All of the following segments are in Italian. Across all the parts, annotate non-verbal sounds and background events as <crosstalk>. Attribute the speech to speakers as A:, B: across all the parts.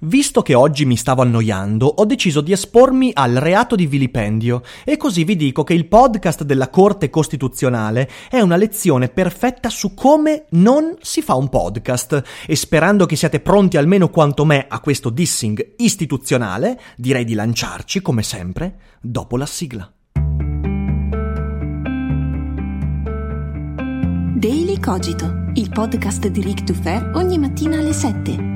A: Visto che oggi mi stavo annoiando, ho deciso di espormi al reato di vilipendio e così vi dico che il podcast della Corte Costituzionale è una lezione perfetta su come non si fa un podcast e sperando che siate pronti almeno quanto me a questo dissing istituzionale, direi di lanciarci, come sempre, dopo la sigla.
B: Daily Cogito, il podcast di Rick Dufer ogni mattina alle 7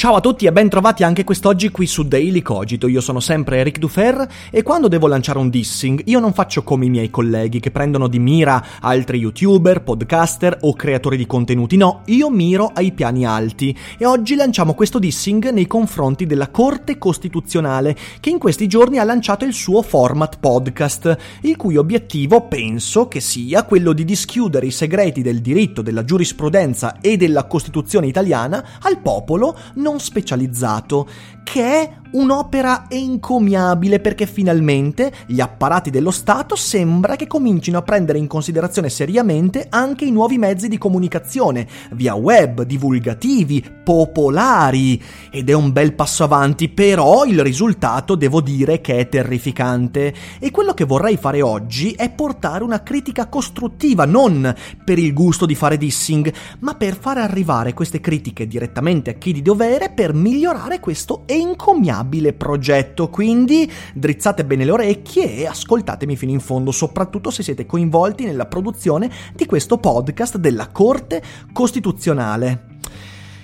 A: Ciao a tutti e ben trovati anche quest'oggi qui su Daily Cogito. Io sono sempre Eric Dufer e quando devo lanciare un dissing io non faccio come i miei colleghi che prendono di mira altri youtuber, podcaster o creatori di contenuti. No, io miro ai piani alti e oggi lanciamo questo dissing nei confronti della Corte Costituzionale che in questi giorni ha lanciato il suo format podcast, il cui obiettivo penso che sia quello di dischiudere i segreti del diritto, della giurisprudenza e della Costituzione italiana al popolo non non specializzato, che è un'opera encomiabile perché finalmente gli apparati dello Stato sembra che comincino a prendere in considerazione seriamente anche i nuovi mezzi di comunicazione, via web, divulgativi, popolari. Ed è un bel passo avanti, però il risultato devo dire che è terrificante. E quello che vorrei fare oggi è portare una critica costruttiva, non per il gusto di fare dissing, ma per fare arrivare queste critiche direttamente a chi di dovere per migliorare questo encomiabile formidabile progetto, quindi drizzate bene le orecchie e ascoltatemi fino in fondo, soprattutto se siete coinvolti nella produzione di questo podcast della Corte Costituzionale.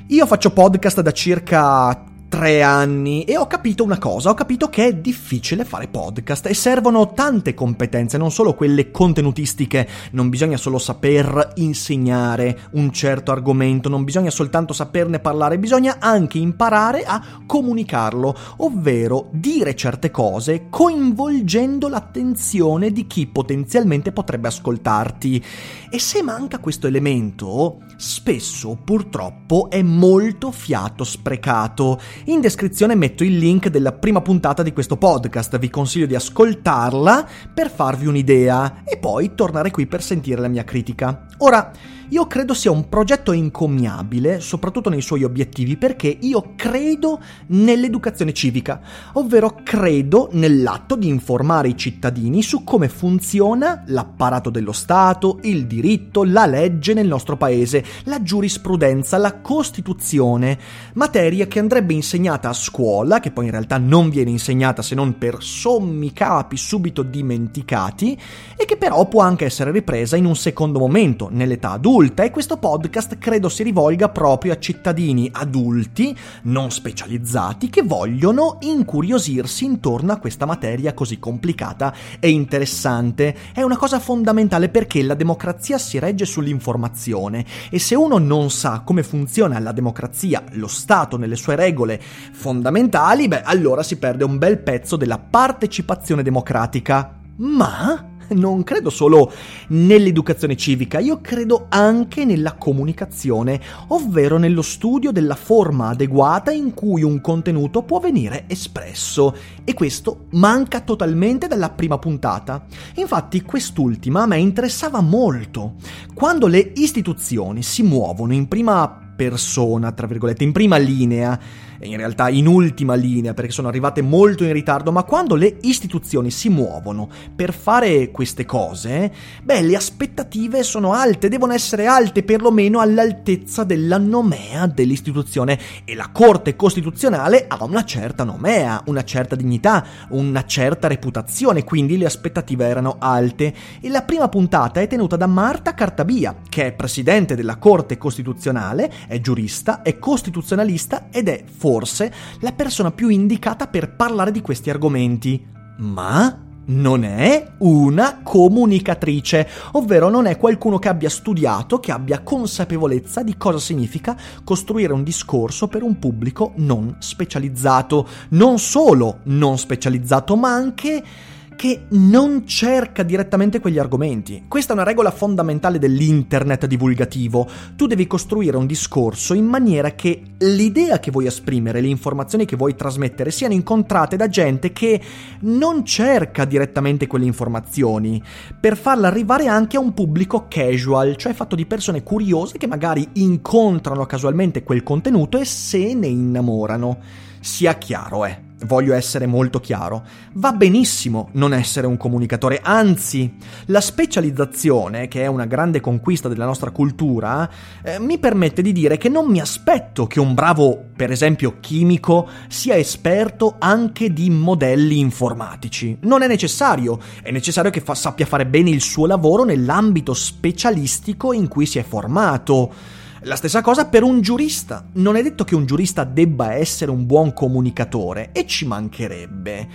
A: Io faccio podcast da circa tre anni e ho capito una cosa, ho capito che è difficile fare podcast e servono tante competenze, non solo quelle contenutistiche, non bisogna solo saper insegnare un certo argomento, non bisogna soltanto saperne parlare, bisogna anche imparare a comunicarlo, ovvero dire certe cose coinvolgendo l'attenzione di chi potenzialmente potrebbe ascoltarti. E se manca questo elemento, spesso purtroppo è molto fiato sprecato in descrizione metto il link della prima puntata di questo podcast, vi consiglio di ascoltarla per farvi un'idea e poi tornare qui per sentire la mia critica. Ora, io credo sia un progetto encomiabile, soprattutto nei suoi obiettivi, perché io credo nell'educazione civica, ovvero credo nell'atto di informare i cittadini su come funziona l'apparato dello Stato, il diritto, la legge nel nostro paese, la giurisprudenza, la Costituzione, materia che andrebbe insegnata a scuola, che poi in realtà non viene insegnata se non per sommi capi subito dimenticati, e che però può anche essere ripresa in un secondo momento, nell'età adulta e questo podcast credo si rivolga proprio a cittadini adulti, non specializzati, che vogliono incuriosirsi intorno a questa materia così complicata e interessante. È una cosa fondamentale perché la democrazia si regge sull'informazione e se uno non sa come funziona la democrazia, lo Stato nelle sue regole fondamentali, beh allora si perde un bel pezzo della partecipazione democratica. Ma <laughs> Non credo solo nell'educazione civica, io credo anche nella comunicazione, ovvero nello studio della forma adeguata in cui un contenuto può venire espresso. E questo manca totalmente dalla prima puntata. Infatti quest'ultima a me interessava molto. Quando le istituzioni si muovono in prima persona, tra virgolette, in prima linea, in realtà in ultima linea perché sono arrivate molto in ritardo, ma quando le istituzioni si muovono per fare queste cose, beh, le aspettative sono alte, devono essere alte perlomeno all'altezza della nomea dell'istituzione. E la Corte Costituzionale ha una certa nomea, una certa dignità, una certa reputazione, quindi le aspettative erano alte. E la prima puntata è tenuta da Marta Cartabia, che è presidente della Corte Costituzionale, è giurista, è costituzionalista ed è forse la persona più indicata per parlare di questi argomenti. Ma non è una comunicatrice, ovvero non è qualcuno che abbia studiato, che abbia consapevolezza di cosa significa costruire un discorso per un pubblico non specializzato. Non solo non specializzato, ma anche che non cerca direttamente quegli argomenti. Questa è una regola fondamentale dell'internet divulgativo. Tu devi costruire un discorso in maniera che l'idea che vuoi esprimere, le informazioni che vuoi trasmettere siano incontrate da gente che non cerca direttamente quelle informazioni, per farla arrivare anche a un pubblico casual, cioè fatto di persone curiose che magari incontrano casualmente quel contenuto e se ne innamorano. Sia chiaro, eh voglio essere molto chiaro, va benissimo non essere un comunicatore, anzi, la specializzazione, che è una grande conquista della nostra cultura, eh, mi permette di dire che non mi aspetto che un bravo, per esempio, chimico sia esperto anche di modelli informatici. Non è necessario, è necessario che fa- sappia fare bene il suo lavoro nell'ambito specialistico in cui si è formato. La stessa cosa per un giurista. Non è detto che un giurista debba essere un buon comunicatore, e ci mancherebbe.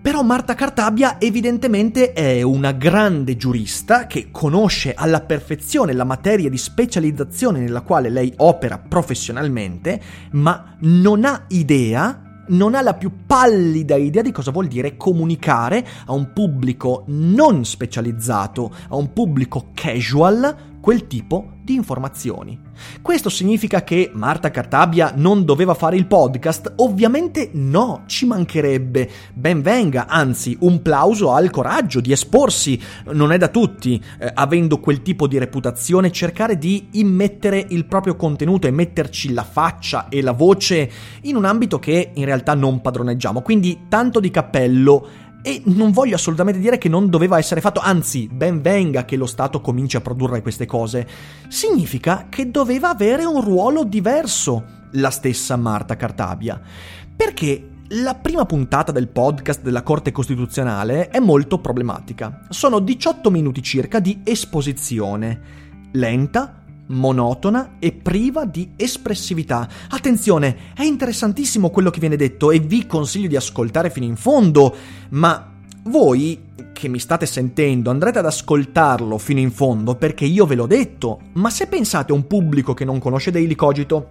A: Però Marta Cartabia evidentemente è una grande giurista che conosce alla perfezione la materia di specializzazione nella quale lei opera professionalmente, ma non ha idea non ha la più pallida idea di cosa vuol dire comunicare a un pubblico non specializzato, a un pubblico casual, quel tipo di informazioni. Questo significa che Marta Cartabia non doveva fare il podcast? Ovviamente no, ci mancherebbe. Ben venga, anzi, un plauso al coraggio di esporsi. Non è da tutti, eh, avendo quel tipo di reputazione, cercare di immettere il proprio contenuto e metterci la faccia e la voce in un ambito che in realtà non padroneggiamo. Quindi tanto di cappello e non voglio assolutamente dire che non doveva essere fatto, anzi, ben venga che lo Stato cominci a produrre queste cose. Significa che doveva avere un ruolo diverso la stessa Marta Cartabia. Perché la prima puntata del podcast della Corte Costituzionale è molto problematica. Sono 18 minuti circa di esposizione, lenta, monotona e priva di espressività. Attenzione, è interessantissimo quello che viene detto e vi consiglio di ascoltare fino in fondo, ma voi che mi state sentendo andrete ad ascoltarlo fino in fondo perché io ve l'ho detto, ma se pensate a un pubblico che non conosce Daily Cogito,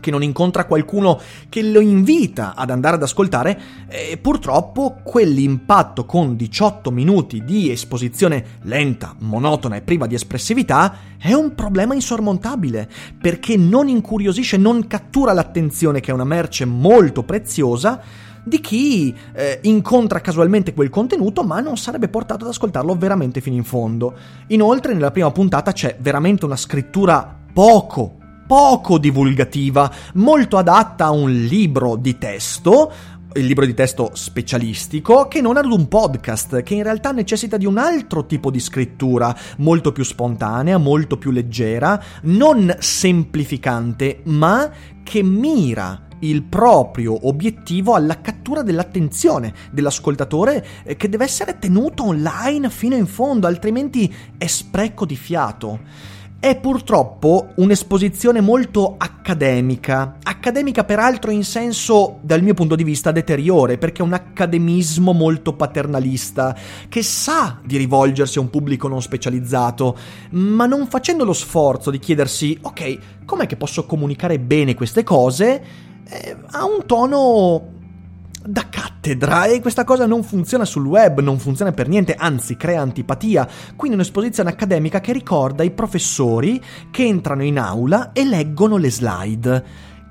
A: che non incontra qualcuno che lo invita ad andare ad ascoltare, e purtroppo quell'impatto con 18 minuti di esposizione lenta, monotona e priva di espressività è un problema insormontabile, perché non incuriosisce, non cattura l'attenzione che è una merce molto preziosa di chi eh, incontra casualmente quel contenuto ma non sarebbe portato ad ascoltarlo veramente fino in fondo. Inoltre nella prima puntata c'è veramente una scrittura poco poco divulgativa, molto adatta a un libro di testo, il libro di testo specialistico che non ad un podcast che in realtà necessita di un altro tipo di scrittura molto più spontanea, molto più leggera, non semplificante, ma che mira il proprio obiettivo alla cattura dell'attenzione dell'ascoltatore eh, che deve essere tenuto online fino in fondo, altrimenti è spreco di fiato. È purtroppo un'esposizione molto accademica, accademica peraltro in senso, dal mio punto di vista, deteriore, perché è un accademismo molto paternalista, che sa di rivolgersi a un pubblico non specializzato, ma non facendo lo sforzo di chiedersi, ok, com'è che posso comunicare bene queste cose, eh, ha un tono da cattedra e questa cosa non funziona sul web, non funziona per niente, anzi crea antipatia. Quindi un'esposizione accademica che ricorda i professori che entrano in aula e leggono le slide.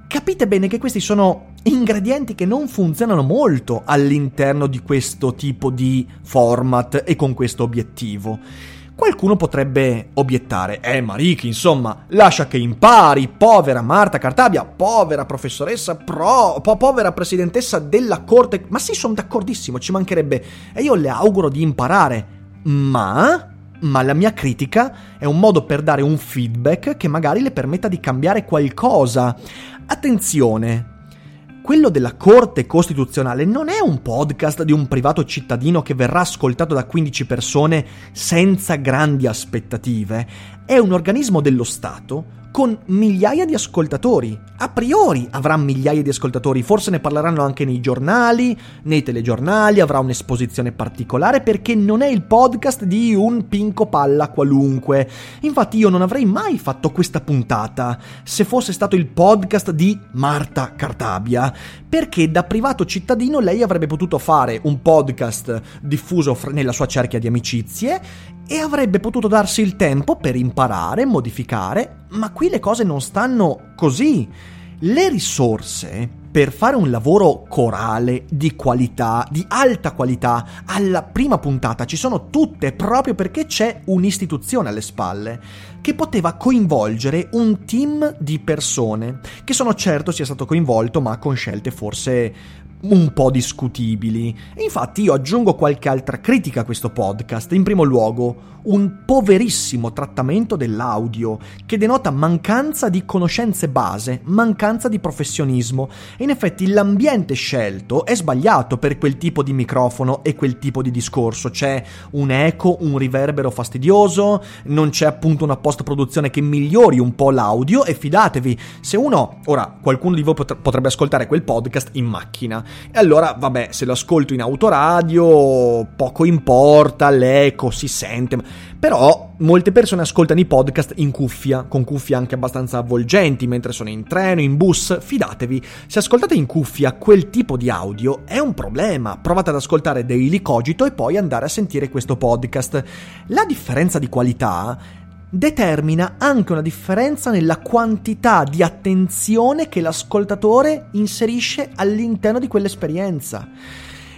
A: Capite bene che questi sono ingredienti che non funzionano molto all'interno di questo tipo di format e con questo obiettivo. Qualcuno potrebbe obiettare, eh Mariki, insomma, lascia che impari, povera Marta Cartabia, povera professoressa, pro, po- povera presidentessa della corte, ma sì, sono d'accordissimo, ci mancherebbe, e io le auguro di imparare, ma... Ma la mia critica è un modo per dare un feedback che magari le permetta di cambiare qualcosa. Attenzione, quello della Corte Costituzionale non è un podcast di un privato cittadino che verrà ascoltato da 15 persone senza grandi aspettative, è un organismo dello Stato con migliaia di ascoltatori. A priori avrà migliaia di ascoltatori, forse ne parleranno anche nei giornali, nei telegiornali, avrà un'esposizione particolare perché non è il podcast di un pinco palla qualunque. Infatti io non avrei mai fatto questa puntata se fosse stato il podcast di Marta Cartabia, perché da privato cittadino lei avrebbe potuto fare un podcast diffuso nella sua cerchia di amicizie e avrebbe potuto darsi il tempo per imparare, modificare, ma qui le cose non stanno così. Le risorse per fare un lavoro corale di qualità, di alta qualità, alla prima puntata ci sono tutte proprio perché c'è un'istituzione alle spalle che poteva coinvolgere un team di persone che sono certo sia stato coinvolto ma con scelte forse un po' discutibili. E infatti io aggiungo qualche altra critica a questo podcast. In primo luogo, un poverissimo trattamento dell'audio che denota mancanza di conoscenze base, mancanza di professionismo. E in effetti l'ambiente scelto è sbagliato per quel tipo di microfono e quel tipo di discorso. C'è un eco, un riverbero fastidioso, non c'è appunto una post-produzione che migliori un po' l'audio e fidatevi, se uno, ora qualcuno di voi potrebbe ascoltare quel podcast in macchina e allora vabbè, se lo ascolto in autoradio poco importa, l'eco si sente, però molte persone ascoltano i podcast in cuffia, con cuffie anche abbastanza avvolgenti mentre sono in treno, in bus. Fidatevi, se ascoltate in cuffia quel tipo di audio è un problema. Provate ad ascoltare Daily Cogito e poi andare a sentire questo podcast. La differenza di qualità determina anche una differenza nella quantità di attenzione che l'ascoltatore inserisce all'interno di quell'esperienza.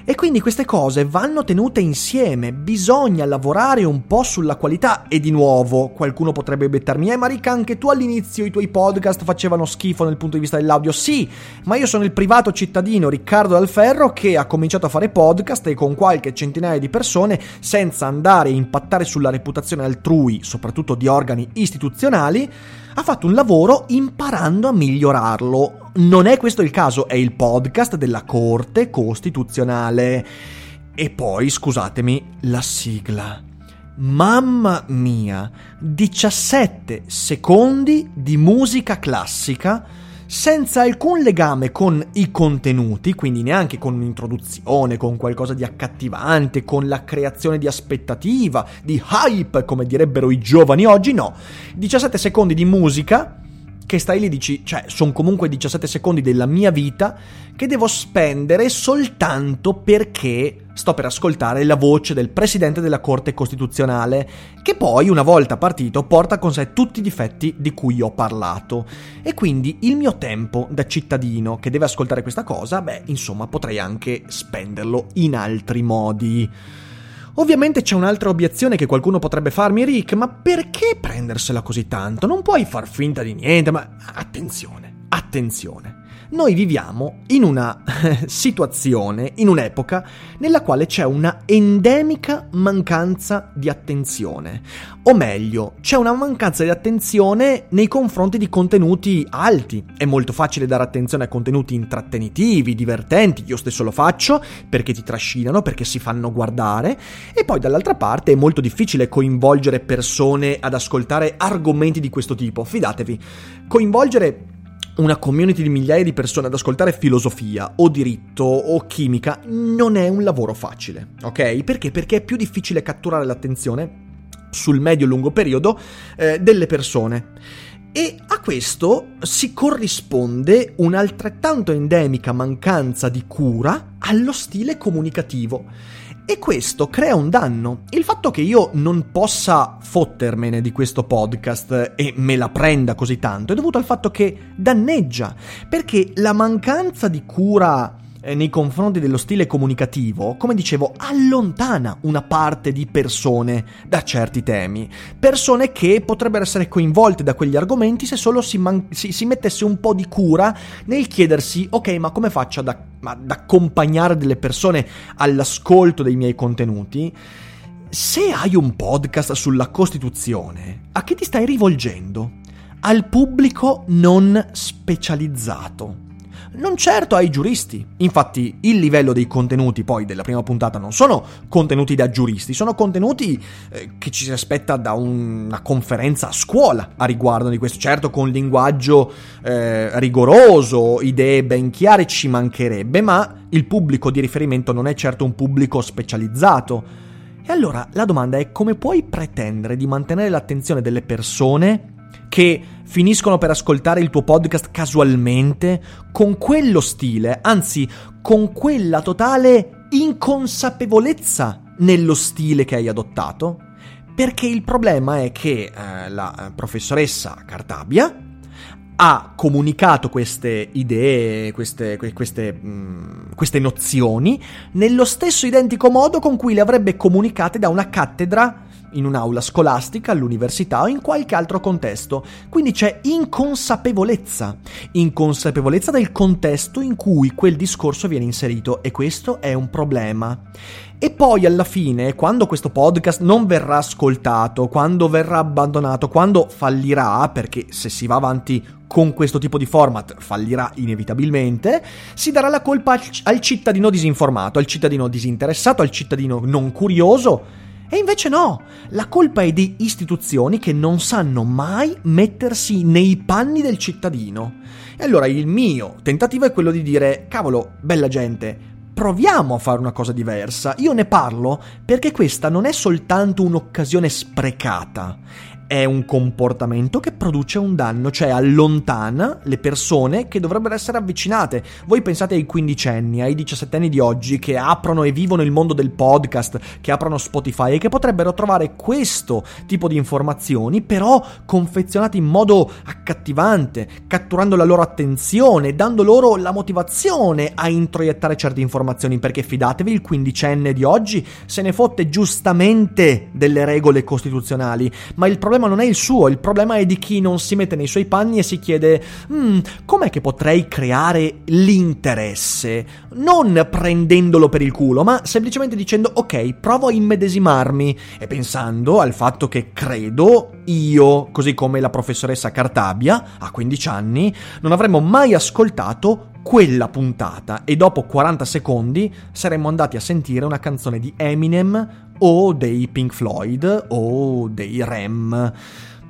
A: E quindi queste cose vanno tenute insieme, bisogna lavorare un po' sulla qualità. E di nuovo qualcuno potrebbe obiettarmi, eh Marica anche tu all'inizio i tuoi podcast facevano schifo nel punto di vista dell'audio, sì, ma io sono il privato cittadino Riccardo Dalferro che ha cominciato a fare podcast e con qualche centinaia di persone senza andare a impattare sulla reputazione altrui, soprattutto di organi istituzionali, ha fatto un lavoro imparando a migliorarlo. Non è questo il caso, è il podcast della Corte Costituzionale. E poi, scusatemi, la sigla. Mamma mia, 17 secondi di musica classica senza alcun legame con i contenuti, quindi neanche con un'introduzione, con qualcosa di accattivante, con la creazione di aspettativa, di hype, come direbbero i giovani oggi, no. 17 secondi di musica che stai lì e dici, cioè, sono comunque 17 secondi della mia vita che devo spendere soltanto perché sto per ascoltare la voce del presidente della Corte Costituzionale, che poi, una volta partito, porta con sé tutti i difetti di cui ho parlato. E quindi il mio tempo da cittadino che deve ascoltare questa cosa, beh, insomma, potrei anche spenderlo in altri modi. Ovviamente c'è un'altra obiezione che qualcuno potrebbe farmi, Rick, ma perché prendersela così tanto? Non puoi far finta di niente, ma attenzione, attenzione noi viviamo in una <laughs> situazione, in un'epoca nella quale c'è una endemica mancanza di attenzione. O meglio, c'è una mancanza di attenzione nei confronti di contenuti alti. È molto facile dare attenzione a contenuti intrattenitivi, divertenti, io stesso lo faccio, perché ti trascinano, perché si fanno guardare, e poi dall'altra parte è molto difficile coinvolgere persone ad ascoltare argomenti di questo tipo. Fidatevi, coinvolgere una community di migliaia di persone ad ascoltare filosofia o diritto o chimica non è un lavoro facile, ok? Perché? Perché è più difficile catturare l'attenzione sul medio-lungo periodo eh, delle persone. E a questo si corrisponde un'altrettanto endemica mancanza di cura allo stile comunicativo. E questo crea un danno. Il fatto che io non possa fottermene di questo podcast e me la prenda così tanto è dovuto al fatto che danneggia. Perché la mancanza di cura nei confronti dello stile comunicativo, come dicevo, allontana una parte di persone da certi temi. Persone che potrebbero essere coinvolte da quegli argomenti se solo si, man- si, si mettesse un po' di cura nel chiedersi, ok, ma come faccio ad, ad accompagnare delle persone all'ascolto dei miei contenuti? Se hai un podcast sulla Costituzione, a chi ti stai rivolgendo? Al pubblico non specializzato non certo ai giuristi. Infatti il livello dei contenuti poi della prima puntata non sono contenuti da giuristi, sono contenuti eh, che ci si aspetta da una conferenza a scuola a riguardo di questo, certo con linguaggio eh, rigoroso, idee ben chiare ci mancherebbe, ma il pubblico di riferimento non è certo un pubblico specializzato. E allora la domanda è come puoi pretendere di mantenere l'attenzione delle persone che finiscono per ascoltare il tuo podcast casualmente, con quello stile, anzi con quella totale inconsapevolezza nello stile che hai adottato? Perché il problema è che eh, la eh, professoressa Cartabia ha comunicato queste idee, queste, queste, mh, mm, queste nozioni, nello stesso identico modo con cui le avrebbe comunicate da una cattedra in un'aula scolastica, all'università o in qualche altro contesto. Quindi c'è inconsapevolezza, inconsapevolezza del contesto in cui quel discorso viene inserito e questo è un problema. E poi alla fine, quando questo podcast non verrà ascoltato, quando verrà abbandonato, quando fallirà, perché se si va avanti con questo tipo di format fallirà inevitabilmente, si darà la colpa al cittadino disinformato, al cittadino disinteressato, al cittadino non curioso e invece no, la colpa è di istituzioni che non sanno mai mettersi nei panni del cittadino. E allora il mio tentativo è quello di dire, cavolo, bella gente, proviamo a fare una cosa diversa. Io ne parlo perché questa non è soltanto un'occasione sprecata, è un comportamento che produce un danno, cioè allontana le persone che dovrebbero essere avvicinate. Voi pensate ai quindicenni, ai diciassettenni di oggi che aprono e vivono il mondo del podcast, che aprono Spotify e che potrebbero trovare questo tipo di informazioni, però confezionate in modo accattivante, catturando la loro attenzione, dando loro la motivazione a introiettare certe informazioni, perché fidatevi, il quindicenne di oggi se ne fotte giustamente delle regole costituzionali, ma il problema problema non è il suo, il problema è di chi non si mette nei suoi panni e si chiede mm, com'è che potrei creare l'interesse? Non prendendolo per il culo, ma semplicemente dicendo ok, provo a immedesimarmi e pensando al fatto che credo io, così come la professoressa Cartabia, a 15 anni, non avremmo mai ascoltato quella puntata e dopo 40 secondi saremmo andati a sentire una canzone di Eminem o dei Pink Floyd o dei Rem.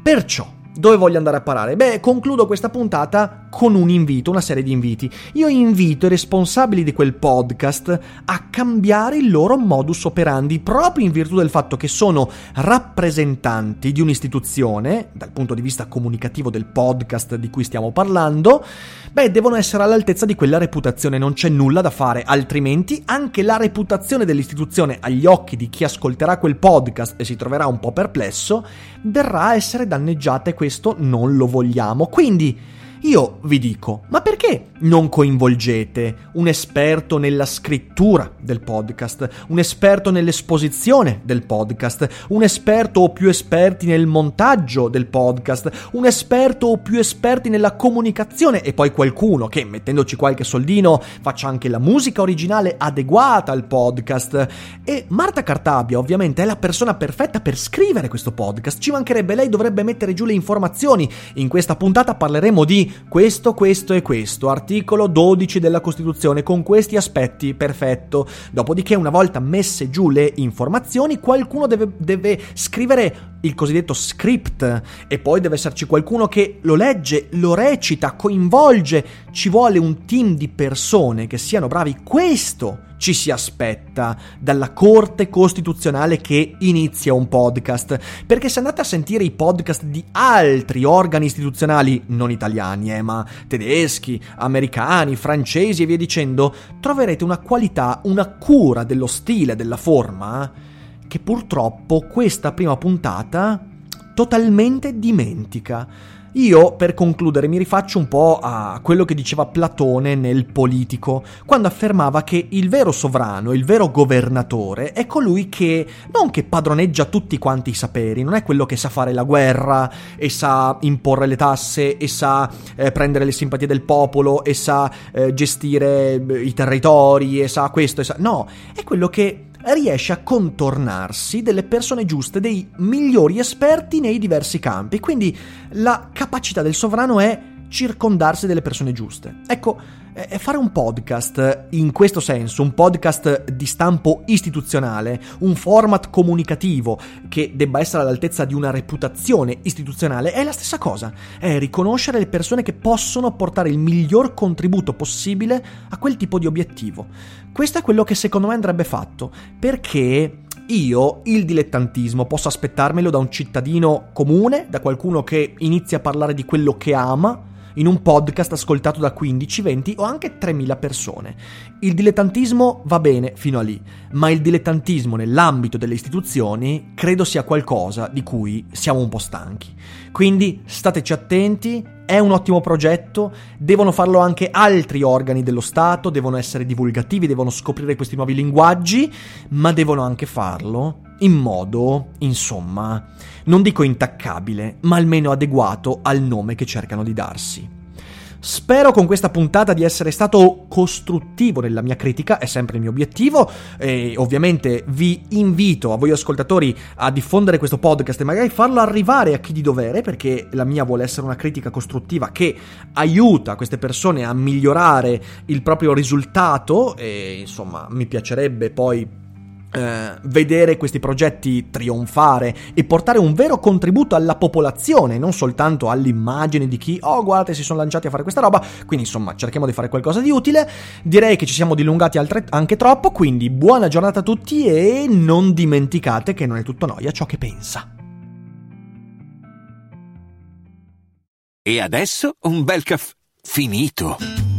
A: Perciò, dove voglio andare a parare? Beh, concludo questa puntata con un invito, una serie di inviti. Io invito i responsabili di quel podcast a cambiare il loro modus operandi proprio in virtù del fatto che sono rappresentanti di un'istituzione, dal punto di vista comunicativo del podcast di cui stiamo parlando, beh, devono essere all'altezza di quella reputazione, non c'è nulla da fare, altrimenti anche la reputazione dell'istituzione agli occhi di chi ascolterà quel podcast e si troverà un po' perplesso, verrà a essere danneggiata e questo non lo vogliamo. Quindi, io vi dico, ma perché non coinvolgete un esperto nella scrittura del podcast, un esperto nell'esposizione del podcast, un esperto o più esperti nel montaggio del podcast, un esperto o più esperti nella comunicazione e poi qualcuno che, mettendoci qualche soldino, faccia anche la musica originale adeguata al podcast. E Marta Cartabia ovviamente è la persona perfetta per scrivere questo podcast, ci mancherebbe, lei dovrebbe mettere giù le informazioni. In questa puntata parleremo di questo, questo e questo, articolo 12 della Costituzione con questi aspetti, perfetto. Dopodiché una volta messe giù le informazioni qualcuno deve, deve scrivere il cosiddetto script e poi deve esserci qualcuno che lo legge, lo recita, coinvolge, ci vuole un team di persone che siano bravi. Questo ci si aspetta dalla Corte Costituzionale che inizia un podcast. Perché se andate a sentire i podcast di altri organi istituzionali, non italiani, eh, ma tedeschi, americani, francesi e via dicendo, troverete una qualità, una cura dello stile, della forma che purtroppo questa prima puntata totalmente dimentica. Io, per concludere, mi rifaccio un po' a quello che diceva Platone nel Politico, quando affermava che il vero sovrano, il vero governatore, è colui che non che padroneggia tutti quanti i saperi, non è quello che sa fare la guerra e sa imporre le tasse e sa eh, prendere le simpatie del popolo e sa eh, gestire eh, i territori e sa questo e sa... No, è quello che riesce a contornarsi delle persone giuste, dei migliori esperti nei diversi campi. Quindi la capacità del sovrano è circondarsi delle persone giuste. Ecco, fare un podcast in questo senso, un podcast di stampo istituzionale, un format comunicativo che debba essere all'altezza di una reputazione istituzionale, è la stessa cosa. È riconoscere le persone che possono portare il miglior contributo possibile a quel tipo di obiettivo. Questo è quello che secondo me andrebbe fatto, perché io il dilettantismo posso aspettarmelo da un cittadino comune, da qualcuno che inizia a parlare di quello che ama, in un podcast ascoltato da 15, 20 o anche 3.000 persone. Il dilettantismo va bene fino a lì, ma il dilettantismo nell'ambito delle istituzioni credo sia qualcosa di cui siamo un po' stanchi. Quindi stateci attenti, è un ottimo progetto, devono farlo anche altri organi dello Stato, devono essere divulgativi, devono scoprire questi nuovi linguaggi, ma devono anche farlo in modo, insomma, non dico intaccabile, ma almeno adeguato al nome che cercano di darsi. Spero con questa puntata di essere stato costruttivo nella mia critica, è sempre il mio obiettivo e ovviamente vi invito a voi ascoltatori a diffondere questo podcast e magari farlo arrivare a chi di dovere perché la mia vuole essere una critica costruttiva che aiuta queste persone a migliorare il proprio risultato e insomma mi piacerebbe poi eh, vedere questi progetti trionfare e portare un vero contributo alla popolazione, non soltanto all'immagine di chi, oh guardate, si sono lanciati a fare questa roba, quindi insomma cerchiamo di fare qualcosa di utile. Direi che ci siamo dilungati altre- anche troppo, quindi buona giornata a tutti e non dimenticate che non è tutto noia ciò che pensa.
C: E adesso un bel caffè finito.